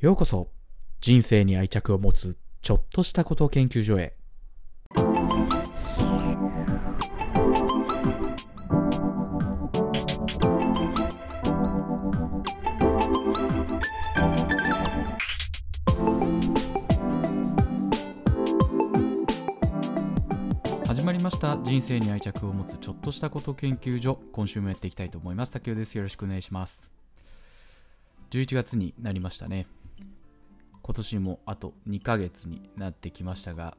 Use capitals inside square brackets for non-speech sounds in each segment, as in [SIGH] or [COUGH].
ようこそ。人生に愛着を持つちょっとしたこと研究所へ。始まりました。人生に愛着を持つちょっとしたこと研究所。今週もやっていきたいと思います。竹雄です。よろしくお願いします。11月になりましたね。今年もあと2ヶ月になってきましたが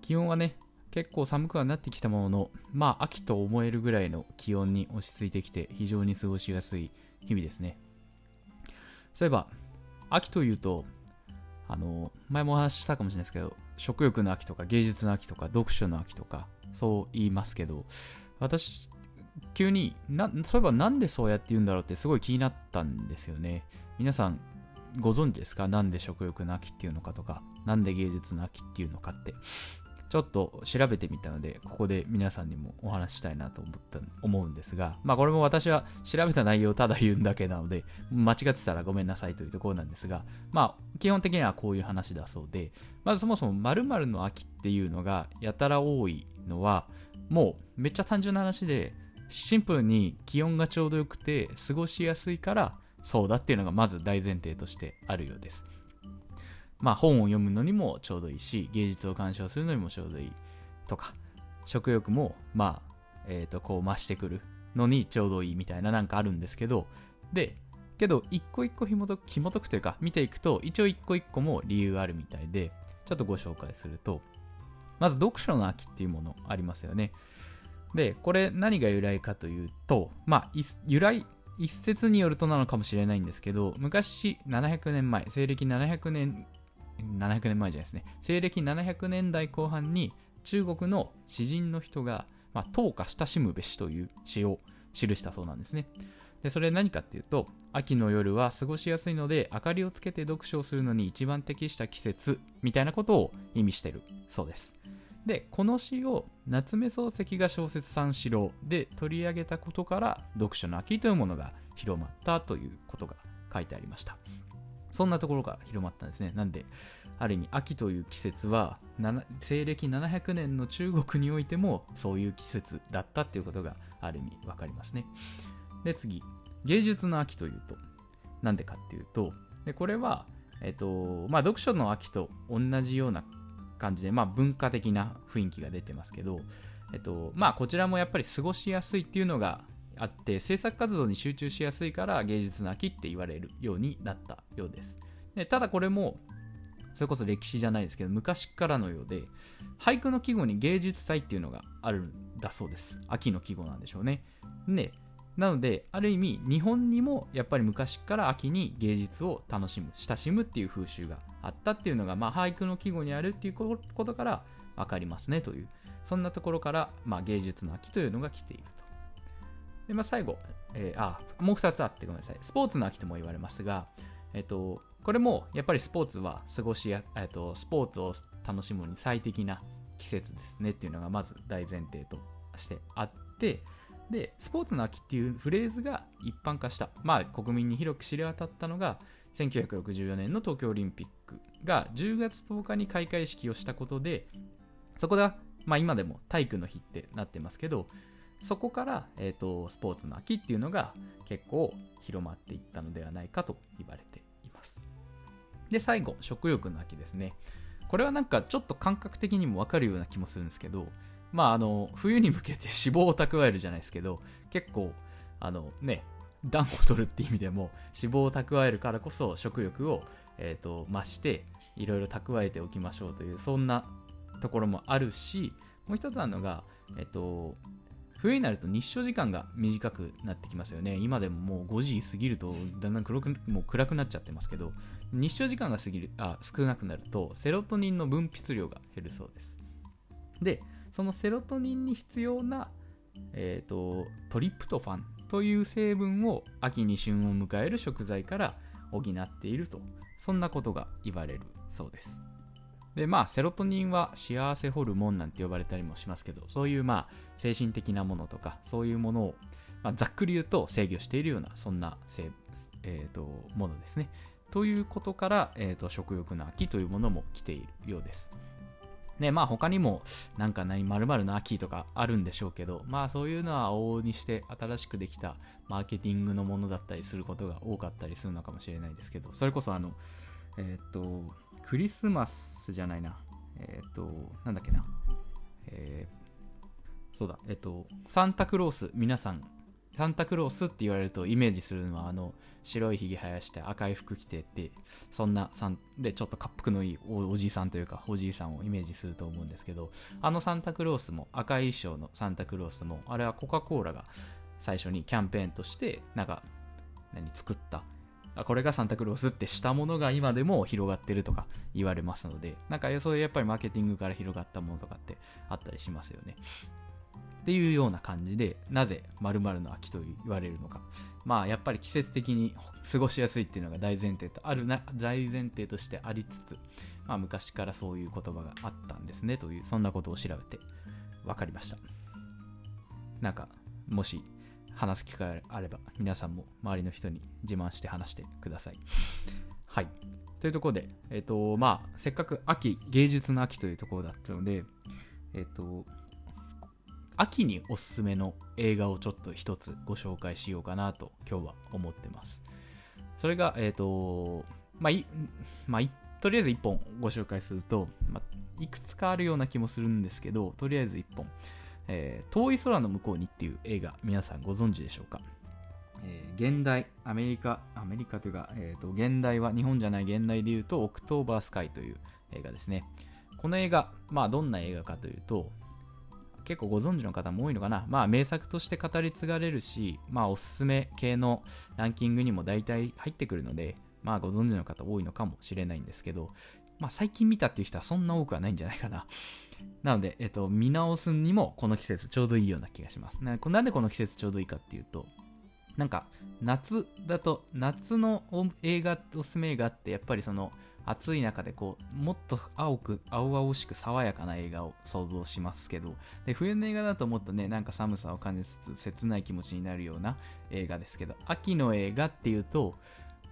気温はね結構寒くはなってきたもののまあ秋と思えるぐらいの気温に落ち着いてきて非常に過ごしやすい日々ですね。そういえば秋というとあの前もお話ししたかもしれないですけど食欲の秋とか芸術の秋とか読書の秋とかそう言いますけど私急になそういえばなんでそうやって言うんだろうってすごい気になったんですよね。皆さんご存知ですか？なんで食欲の秋っていうのかとか？なんで芸術の秋っていうのかって？ちょっと調べてみたので、ここで皆さんにもお話ししたいなと思った思うんですが、まあこれも私は調べた内容をただ言うんだけなので、間違ってたらごめんなさいというところなんですが、まあ基本的にはこういう話だそうで、まずそもそも〇〇の秋っていうのがやたら多いのは、もうめっちゃ単純な話で、シンプルに気温がちょうどよくて過ごしやすいからそうだっていうのがまず大前提としてあるようです。まあ本を読むのにもちょうどいいし、芸術を鑑賞するのにもちょうどいいとか、食欲もまあ、えっ、ー、と、こう増してくるのにちょうどいいみたいななんかあるんですけど、で、けど一個一個紐解く紐解くというか見ていくと一応一個一個も理由あるみたいでちょっとご紹介するとまず読書の秋っていうものありますよねでこれ何が由来かというとまあ由来一説によるとなのかもしれないんですけど昔700年前西暦700年700年前じゃないですね。西暦700年代後半に中国の詩人の人が、まあ、当家親しむべしという詩を記したそうなんですね。で、それ何かっていうと、秋の夜は過ごしやすいので、明かりをつけて読書をするのに一番適した季節みたいなことを意味してるそうです。で、この詩を夏目漱石が小説三四郎で取り上げたことから、読書の秋というものが広まったということが書いてありました。そんなところから広まったんですね。なんで、ある意味、秋という季節は、西暦700年の中国においても、そういう季節だったっていうことが、ある意味、わかりますね。で、次、芸術の秋というと、なんでかっていうと、でこれは、えっと、まあ、読書の秋と同じような感じで、まあ、文化的な雰囲気が出てますけど、えっと、まあ、こちらもやっぱり過ごしやすいっていうのがあって制作活動に集中しやすいから芸術の秋って言われるようになったようです。でただこれもそれこそ歴史じゃないですけど昔からのようで俳句の季語に芸術祭っていうのがあるんだそうです。秋の季語なんでしょうね。でなのである意味日本にもやっぱり昔から秋に芸術を楽しむ親しむっていう風習があったっていうのが、まあ、俳句の季語にあるっていうことから分かりますねというそんなところから、まあ、芸術の秋というのが来ているとで、まあ、最後、えー、あ、もう2つあってごめんなさい。スポーツの秋とも言われますが、えっ、と、これもやっぱりスポーツは過ごしや、えっ、と、スポーツを楽しむに最適な季節ですねっていうのがまず大前提としてあって、で、スポーツの秋っていうフレーズが一般化した。まあ、国民に広く知れ渡ったのが、1964年の東京オリンピックが10月10日に開会式をしたことで、そこで、まあ今でも体育の日ってなってますけど、そこから、えーと、スポーツの秋っていうのが結構広まっていったのではないかと言われています。で、最後、食欲の秋ですね。これはなんかちょっと感覚的にもわかるような気もするんですけど、まああの、冬に向けて脂肪を蓄えるじゃないですけど、結構、あのね、暖を取るって意味でも脂肪を蓄えるからこそ食欲を、えーと、増していろいろ蓄えておきましょうというそんなところもあるしもう一つあるのが、えっ、ー、と冬になると日照時間が短くなってきますよね。今でももう5時過ぎるとだんだん黒くもう暗くなっちゃってますけど、日照時間が過ぎるあ少なくなるとセロトニンの分泌量が減るそうです。で、そのセロトニンに必要な、えーと、トリプトファンという成分を秋に旬を迎える食材から補っていると、そんなことが言われるそうです。で、まあ、セロトニンは幸せホルモンなんて呼ばれたりもしますけど、そういうまあ、精神的なものとか、そういうものを、まあ、ざっくり言うと制御しているような、そんな、えーと、ものですね。ということから、えー、と食欲の秋というものも来ているようです。ね、まあ他にもなんか何〇〇の秋とかあるんでしょうけど、まあそういうのは往々にして新しくできたマーケティングのものだったりすることが多かったりするのかもしれないですけど、それこそあの、えっ、と、クリスマスじゃないな、えっ、と、なんだっけな、えーそうだ、えっ、と、サンタクロース、皆さん、サンタクロースって言われるとイメージするのはあの白いひげ生やして赤い服着てってそんなさんでちょっと滑覆のいいおじいさんというかおじいさんをイメージすると思うんですけどあのサンタクロースも赤い衣装のサンタクロースもあれはコカ・コーラが最初にキャンペーンとしてなんか何作った？これがサンタクロースってしたものが今でも広がってるとか言われますのでなんかそういうやっぱりマーケティングから広がったものとかってあったりしますよね。っていうような感じで、なぜ〇〇の秋と言われるのか。まあ、やっぱり季節的に過ごしやすいっていうのが大前提とあるな、大前提としてありつつ、まあ、昔からそういう言葉があったんですねという、そんなことを調べて分かりました。なんか、もし話す機会があれば、皆さんも周りの人に自慢して話してください。はい。というところで、えっ、と、まあ、せっかく秋、芸術の秋というところだったので、えっ、と、秋におすすめの映画をちょっと一つご紹介しようかなと今日は思ってます。それが、えっ、と、まあ、まあ、とりあえず一本ご紹介すると、まあ、いくつかあるような気もするんですけど、とりあえず一本、えー遠い空の向こうにっていう映画、皆さんご存知でしょうか？えー原題、アメリカ、アメリカというか、えーと、原題は、日本じゃない原題で言うと、オクトーバースカイという映画ですね。この映画、まあ、どんな映画かというと、結構ご存知の方も多いのかな。まあ、名作として語り継がれるし、まあ、おすすめ系のランキングにも大体入ってくるので、まあ、ご存知の方多いのかもしれないんですけど、まあ、最近見たっていう人はそんな多くはないんじゃないかな。[LAUGHS] なので、えっと、見直すにもこの季節ちょうどいいような気がします。なんでこの季節ちょうどいいかっていうと、なんか夏だと夏の映画おすすめ映画ってやっぱりその暑い中でこうもっと青く青々しく爽やかな映画を想像しますけどで冬の映画だともっとねなんか寒さを感じつつ切ない気持ちになるような映画ですけど秋の映画っていうと、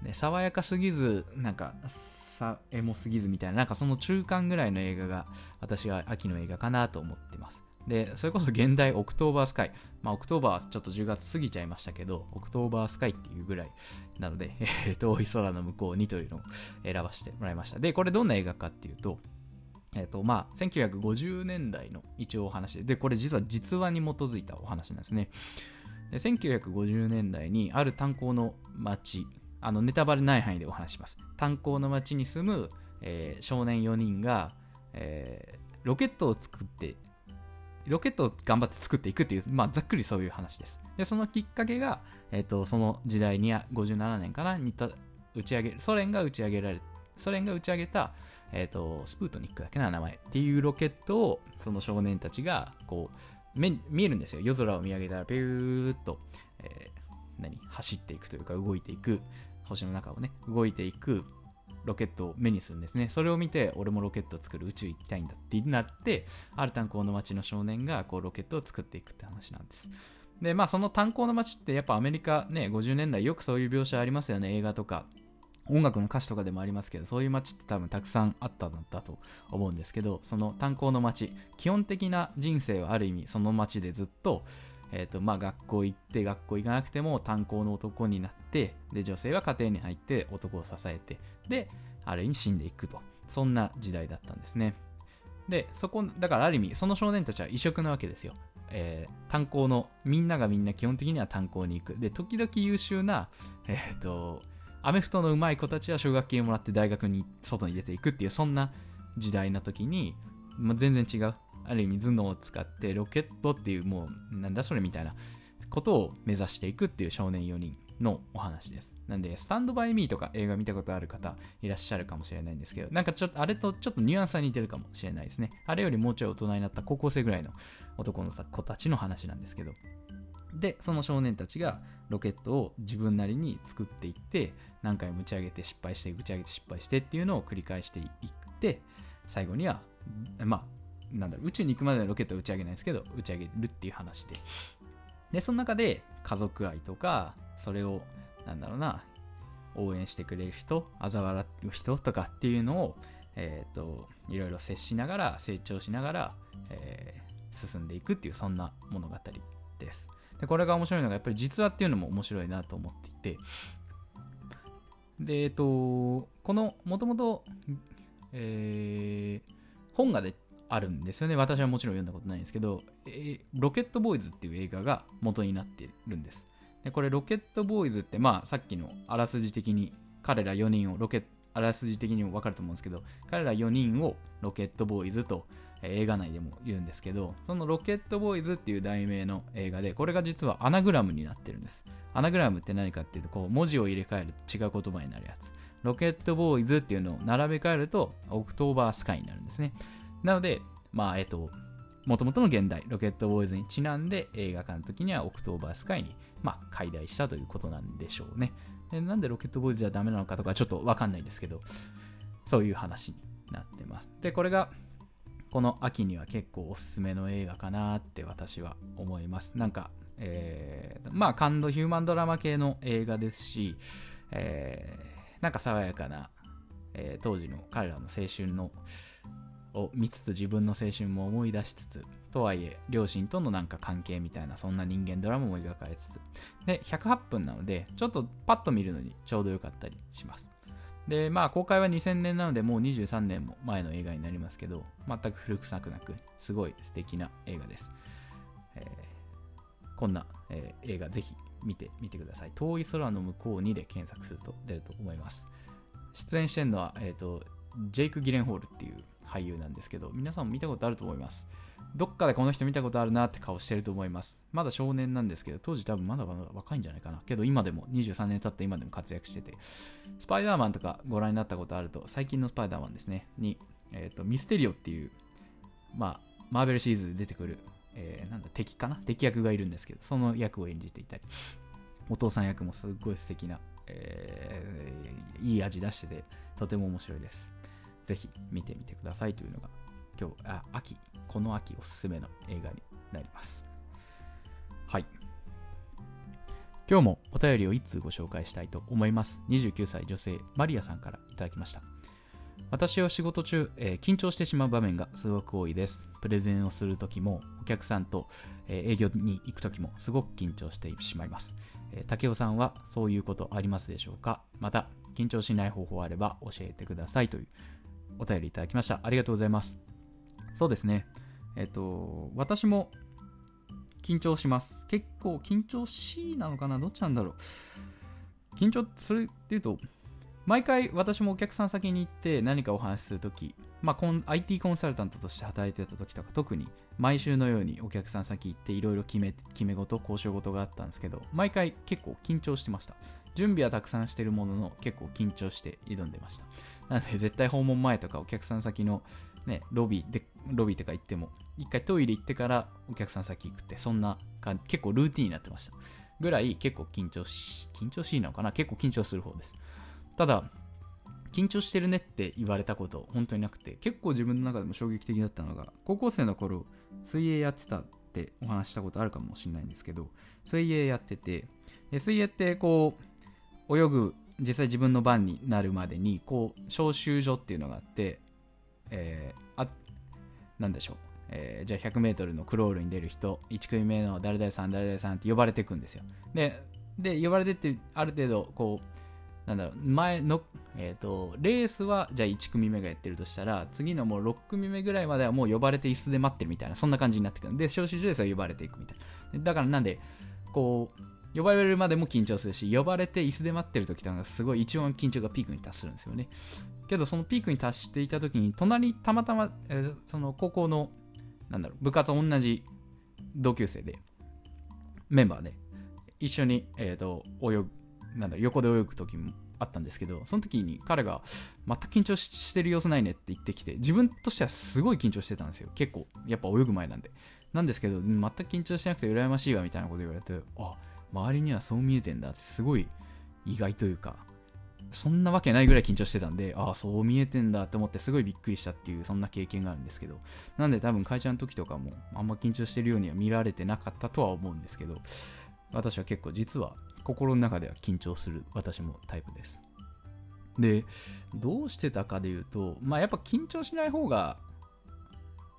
ね、爽やかすぎずなんかさエモすぎずみたいななんかその中間ぐらいの映画が私は秋の映画かなと思ってます。で、それこそ原題オクトーバースカイ。まあ、オクトーバーはちょっと10月過ぎちゃいましたけど、オクトーバースカイっていうぐらいなので、[LAUGHS] 遠い空の向こうにというのを選ばせてもらいました。で、これどんな映画かっていうと、えっ、と、まあ、1950年代の一応お話で、で、これ実は実話に基づいたお話なんですね。で、1950年代にある炭鉱の町、あの、ネタバレない範囲でお話しします。炭鉱の町に住む、えー少年4人が、えーロケットを作ってロケットを頑張って作っていくっていう、まあ、ざっくりそういう話です。で、そのきっかけが、えっ、と、その時代に57年かな、に打ち上げ、ソ連が打ち上げられ、ソ連が打ち上げた、えっ、と、スプートニックだけな、名前っていうロケットを、その少年たちが、こう、目見えるんですよ。夜空を見上げたら、ピューっと、えー何？走っていくというか、動いていく、星の中をね、動いていくロケットを目にするんですね。それを見て、俺もロケットを作る宇宙行きたいんだってなって、ある炭鉱の町の少年がこうロケットを作っていくって話なんです。で、まあその炭鉱の町ってやっぱアメリカね、50年代よくそういう描写ありますよね、映画とか。音楽の歌詞とかでもありますけど、そういう街って多分たくさんあったんだと思うんですけど、その炭鉱の街、基本的な人生はある意味その街でずっと、えーとまあ、学校行って学校行かなくても炭鉱の男になってで女性は家庭に入って男を支えてである意味死んでいくと。そんな時代だったんですね。でそこだからある意味その少年たちは異色なわけですよ、えー炭鉱のみんながみんな基本的には炭鉱に行く。で時々優秀なえっ、とアメフトの上手い子たちは奨学金をもらって大学に外に出ていくっていうそんな時代の時に、まあ、全然違う。ある意味頭脳を使ってロケットっていうもうなんだそれみたいなことを目指していくっていう少年4人のお話です。なんで、スタンドバイミーとか映画見たことある方いらっしゃるかもしれないんですけど、なんかちょっと、あれとちょっとニュアンスは似てるかもしれないですね。あれよりもうちょい大人になった高校生ぐらいの男の子たちの話なんですけど。で、その少年たちがロケットを自分なりに作っていって、何回も打ち上げて失敗して、打ち上げて失敗してっていうのを繰り返していって、最後には、まあ、なんだろう宇宙に行くまでのロケットは打ち上げないですけど、打ち上げるっていう話で。で、その中で家族愛とか、それを、なんだろうな、応援してくれる人嘲笑う人とかっていうのを、えーと、いろいろ接しながら成長しながら、えー、進んでいくっていうそんな物語ですでこれが面白いのがやっぱり実話っていうのも面白いなと思っていてでえっ、ー、とこのもともとえー、本がであるんですよね。私はもちろん読んだことないんですけど、えー、ロケットボーイズっていう映画が元になっているんです。でこれロケットボーイズってまあさっきのあらすじ的に彼ら4人をロケあらすじ的にも分かると思うんですけど彼ら4人をロケットボーイズと映画内でも言うんですけどそのロケットボーイズっていう題名の映画でこれが実はアナグラムになってるんです。アナグラムって何かっていうとこう文字を入れ替えると違う言葉になるやつ。ロケットボーイズっていうのを並べ替えるとオクトーバースカイになるんですね。なのでまあえっともともとの原題ロケットボーイズにちなんで映画化の時にはオクトーバースカイにまあ、改題したということなんでしょうね。でなんでロケットボーイズじゃダメなのかとかちょっとわかんないんですけど、そういう話になってます。で、これがこの秋には結構おすすめの映画かなって私は思います。なんか、えー、まあ感動ヒューマンドラマ系の映画ですし、えー、なんか爽やかな、えー、当時の彼らの青春のを見つつ自分の青春も思い出しつつとはいえ両親とのなんか関係みたいなそんな人間ドラマも描かれつつ。で108分なのでちょっとパッと見るのにちょうどよかったりします。でまあ公開は2000年なのでもう23年も前の映画になりますけど全く古臭くなくすごい素敵な映画です、えー、こんな、えー、映画ぜひ見てみてください。遠い空の向こうにで検索すると出ると思います。出演してるのは、えーとジェイク・ギレンホールっていう俳優なんですけど、皆さんも見たことあると思います。どっかでこの人見たことあるなって顔してると思います。まだ少年なんですけど、当時多分まだ若いんじゃないかな。けど今でも、23年経った今でも活躍してて、スパイダーマンとかご覧になったことあると、最近のスパイダーマンですね、に、えっ、ー、と、ミステリオっていう、まあ、マーベルシリーズで出てくる、えー、なんだ、敵かな？敵役がいるんですけど、その役を演じていたり、お父さん役もすっごい素敵な、えー、いい味出してて、とても面白いです。ぜひ見てみてくださいというのが今日、あ、秋、この秋おすすめの映画になります。はい。今日もお便りを1通ご紹介したいと思います。29歳女性、マリアさんからいただきました。私は仕事中、えー、緊張してしまう場面がすごく多いです。プレゼンをするときも、お客さんと、えー、営業に行くときも、すごく緊張してしまいます。えー、竹雄さんはそういうことありますでしょうか？また、緊張しない方法あれば教えてくださいというお便りいただきました。ありがとうございます。そうですね。えっと、私も緊張します。結構緊張しいなのかな？どっちなんだろう。緊張、それって言うと、毎回私もお客さん先に行って何かお話しするとき、まあ、IT コンサルタントとして働いてた時とか特に毎週のようにお客さん先行っていろいろ決め決め事、交渉事があったんですけど、毎回結構緊張してました。準備はたくさんしてるものの結構緊張して挑んでました。なので絶対訪問前とかお客さん先のね、ロビーで、ロビーとか行っても、一回トイレ行ってからお客さん先行くって、そんな感じ、結構ルーティンになってました。ぐらい結構緊張し、緊張しいのかな？結構緊張する方です。ただ、緊張してるねって言われたこと本当になくて、結構自分の中でも衝撃的だったのが、高校生の頃、水泳やってたってお話したことあるかもしれないんですけど、水泳やってて、で水泳ってこう、泳ぐ実際自分の番になるまでにこう招集所っていうのがあって、えー、あなんでしょう、えー、じゃあ 100m のクロールに出る人1組目の誰々さん誰々さんって呼ばれていくんですよ。でで呼ばれてってある程度こうなんだろう前の、えーと、レースはじゃあ1組目がやってるとしたら次のもう6組目ぐらいまではもう呼ばれて椅子で待ってるみたいなそんな感じになってくる。んで招集所ですは呼ばれていくみたいな。だからなんでこう呼ばれるまでも緊張するし、呼ばれて椅子で待ってる時とかすごい一番緊張がピークに達するんですよね。けどそのピークに達していた時に、隣たまたま、えー、その高校の、なんだろう、部活同じ同級生で、メンバーで、一緒に、えっ、ー、と、泳ぐ、なんだ、横で泳ぐ時もあったんですけど、その時に彼が、全く緊張してる様子ないねって言ってきて、自分としてはすごい緊張してたんですよ。結構、やっぱ泳ぐ前なんで。なんですけど、全く緊張しなくて羨ましいわみたいなこと言われて、あ、周りにはそう見えてんだってすごい意外というか、そんなわけないぐらい緊張してたんで、ああ、そう見えてんだって思ってすごいびっくりしたっていう、そんな経験があるんですけど、なんで多分会社の時とかもあんま緊張してるようには見られてなかったとは思うんですけど、私は結構実は心の中では緊張する私もタイプです。でどうしてたかで言うとまあやっぱ緊張しない方が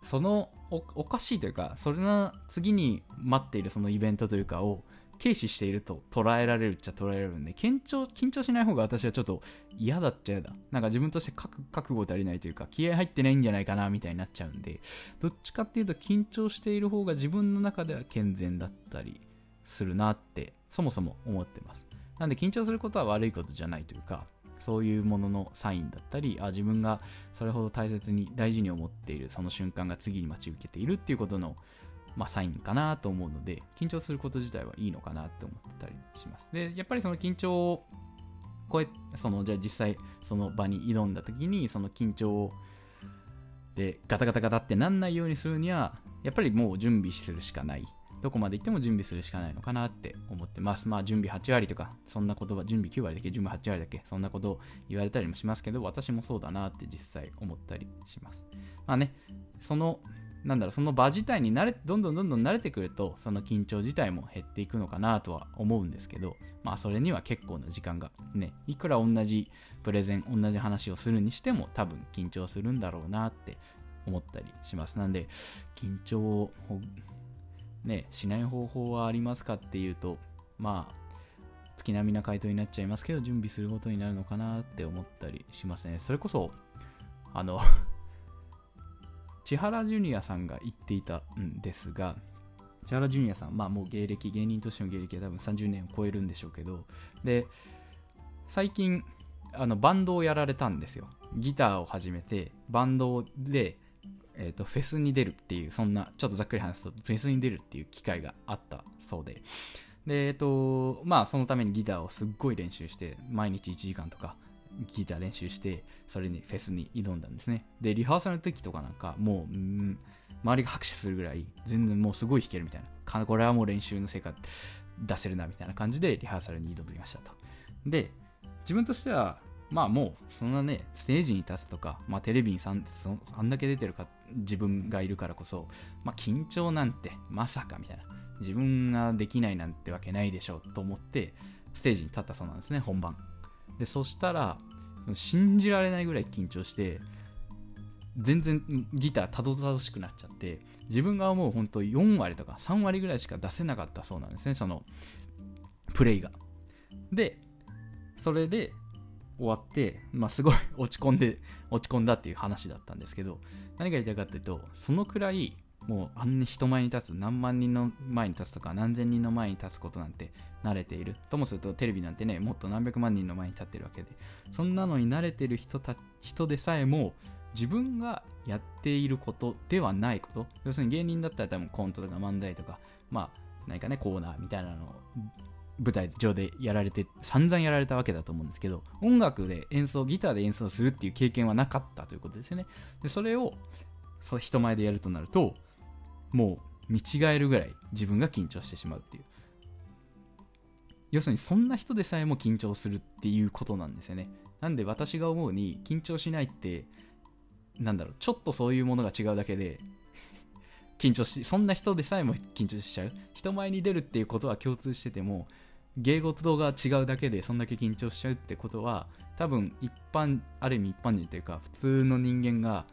そのおかしいというかそれの次に待っているそのイベントというかを軽視していると捉えられるっちゃ捉えられるんで緊張緊張しない方が私はちょっと嫌だっちゃ嫌だ。なんか自分として覚悟足りないというか気合入ってないんじゃないかなみたいになっちゃうんでどっちかっていうと緊張している方が自分の中では健全だったりするなってそもそも思ってます。なんで緊張することは悪いことじゃないというかそういうもののサインだったりあ自分がそれほど大切に大事に思っているその瞬間が次に待ち受けているっていうことのまあ、サインかなと思うので、緊張すること自体はいいのかなって思ってたりします。で、やっぱりその緊張を超え、その、じゃあ実際その場に挑んだ時に、その緊張でガタガタガタってなんないようにするには、やっぱりもう準備するしかない。どこまで行っても準備するしかないのかなって思ってます。まあ準備8割とか、そんな言葉、準備9割だけ、準備8割だけ、そんなことを言われたりもしますけど、私もそうだなって実際思ったりします。まあね、そのなんだろう、その場自体に慣れ、どんどんどんどん慣れてくると、その緊張自体も減っていくのかなとは思うんですけど、まあそれには結構な時間がね、いくら同じプレゼン、同じ話をするにしても多分緊張するんだろうなって思ったりします。なんで、緊張をね、しない方法はありますかっていうと、まあ、月並みな回答になっちゃいますけど、準備することになるのかなって思ったりしますね。それこそ、あの千原ジュニアさんが言っていたんですが、千原ジュニアさん、まあもう芸歴、芸人としての芸歴は多分30年を超えるんでしょうけど、で、最近、あのバンドをやられたんですよ。ギターを始めて、バンドで、えーと、フェスに出るっていう、そんな、ちょっとざっくり話すと、フェスに出るっていう機会があったそうで、で、えっ、ー、と、まあ、そのためにギターをすっごい練習して、毎日1時間とかギター練習して、それにフェスに挑んだんですね。で、リハーサルの時とかなんか、もう、うん、周りが拍手するぐらい、全然もうすごい弾けるみたいな。これはもう練習の成果出せるな、みたいな感じでリハーサルに挑みましたと。で、自分としては、まあもう、そんなね、ステージに立つとか、まあテレビにさんそあんだけ出てるか、自分がいるからこそ、まあ緊張なんて、まさかみたいな。自分ができないなんてわけないでしょうと思って、ステージに立ったそうなんですね、本番。で、そしたら、信じられないぐらい緊張して全然ギターたどたどしくなっちゃって自分が思う本当4割とか3割ぐらいしか出せなかったそうなんですねそのプレイが。でそれで終わって、まあ、すごい [LAUGHS] 落ち込んで落ち込んだっていう話だったんですけど何が言いたいかっていうとそのくらいもうあんな人前に立つ何万人の前に立つとか何千人の前に立つことなんて慣れている。ともするとテレビなんてねもっと何百万人の前に立ってるわけで。そんなのに慣れてる人た人でさえも自分がやっていることではないこと。要するに芸人だったら多分コントとか漫才とかまあ何かねコーナーみたいなのを舞台上でやられて散々やられたわけだと思うんですけど音楽で演奏ギターで演奏するっていう経験はなかったということですよね。でそれをそ人前でやるとなるともう見違えるぐらい自分が緊張してしまうっていう。要するにそんな人でさえも緊張するっていうことなんですよね。なんで私が思うに緊張しないってなんだろうちょっとそういうものが違うだけで [LAUGHS] 緊張しそんな人でさえも緊張しちゃう。人前に出るっていうことは共通してても芸事が違うだけでそんだけ緊張しちゃうってことは多分一般ある意味一般人というか普通の人間が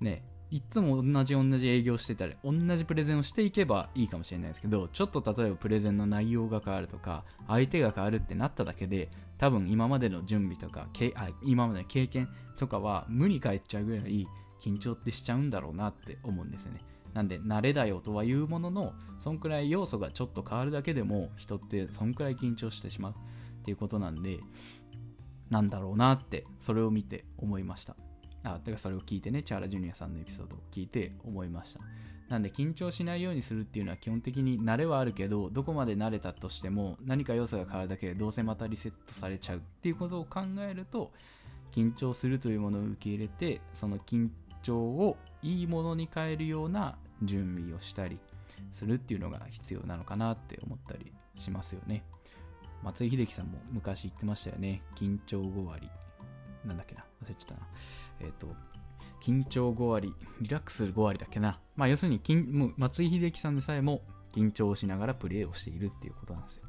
ねいつも同じ同じ営業してたり同じプレゼンをしていけばいいかもしれないですけどちょっと例えばプレゼンの内容が変わるとか相手が変わるってなっただけで多分今までの準備とかあ今までの経験とかは無に返っちゃうぐらい緊張ってしちゃうんだろうなって思うんですよね。なんで慣れだよとは言うもののそんくらい要素がちょっと変わるだけでも人ってそんくらい緊張してしまうっていうことなんでなんだろうなってそれを見て思いました。あ、てからそれを聞いてね、チャーラ・ジュニアさんのエピソードを聞いて思いました。なんで緊張しないようにするっていうのは基本的に慣れはあるけど、どこまで慣れたとしても何か要素が変わるだけでどうせまたリセットされちゃうっていうことを考えると、緊張するというものを受け入れて、その緊張をいいものに変えるような準備をしたりするっていうのが必要なのかなって思ったりしますよね。松井秀喜さんも昔言ってましたよね。緊張5割。なんだっけな？忘れちゃったな。えっ、ー、と、緊張5割、リラックス5割だっけな？まあ、要するにもう松井秀喜さんでさえも緊張しながらプレーをしているっていうことなんですよ。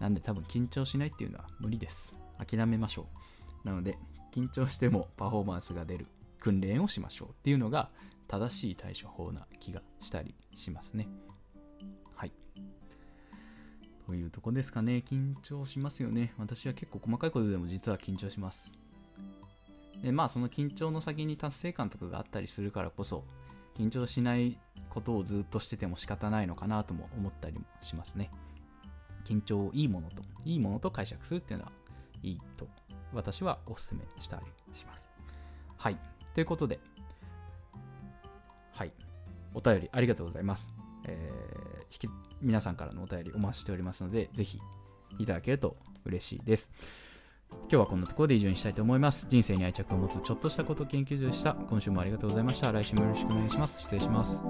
なんで多分緊張しないっていうのは無理です。諦めましょう。なので、緊張してもパフォーマンスが出る訓練をしましょうっていうのが正しい対処法な気がしたりしますね。はい。というとこですかね。緊張しますよね。私は結構細かいことでも実は緊張します。で、まあその緊張の先に達成感とかがあったりするからこそ、緊張しないことをずっとしてても仕方ないのかなとも思ったりもしますね。緊張をいいものと、いいものと解釈するっていうのはいいと私はお勧めしたりします。はい。ということで、はい。お便りありがとうございます。えー、引き皆さんからのお便りお待ちしておりますので、ぜひいただけると嬉しいです。今日はこんなところで以上にしたいと思います。人生に愛着を持つちょっとしたこと研究所でした。今週もありがとうございました。来週もよろしくお願いします。失礼します。